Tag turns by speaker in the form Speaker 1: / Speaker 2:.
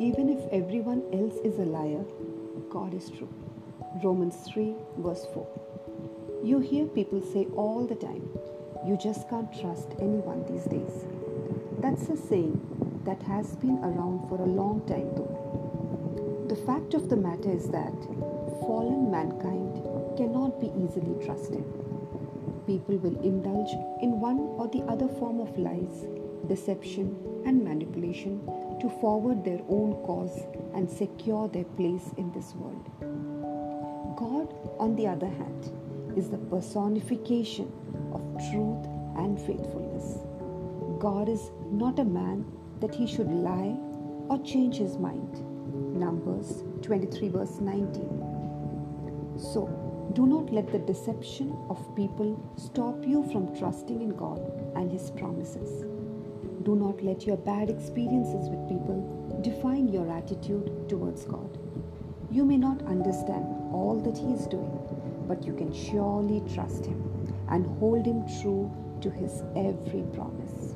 Speaker 1: Even if everyone else is a liar, God is true. Romans 3, verse 4. You hear people say all the time, you just can't trust anyone these days. That's a saying that has been around for a long time, though. The fact of the matter is that fallen mankind cannot be easily trusted. People will indulge in one or the other form of lies, deception, and manipulation to forward their own cause and secure their place in this world. God, on the other hand, is the personification of truth and faithfulness. God is not a man that he should lie or change his mind. Numbers 23, verse 19. So, do not let the deception of people stop you from trusting in God and His promises. Do not let your bad experiences with people define your attitude towards God. You may not understand all that He is doing, but you can surely trust Him and hold Him true to His every promise.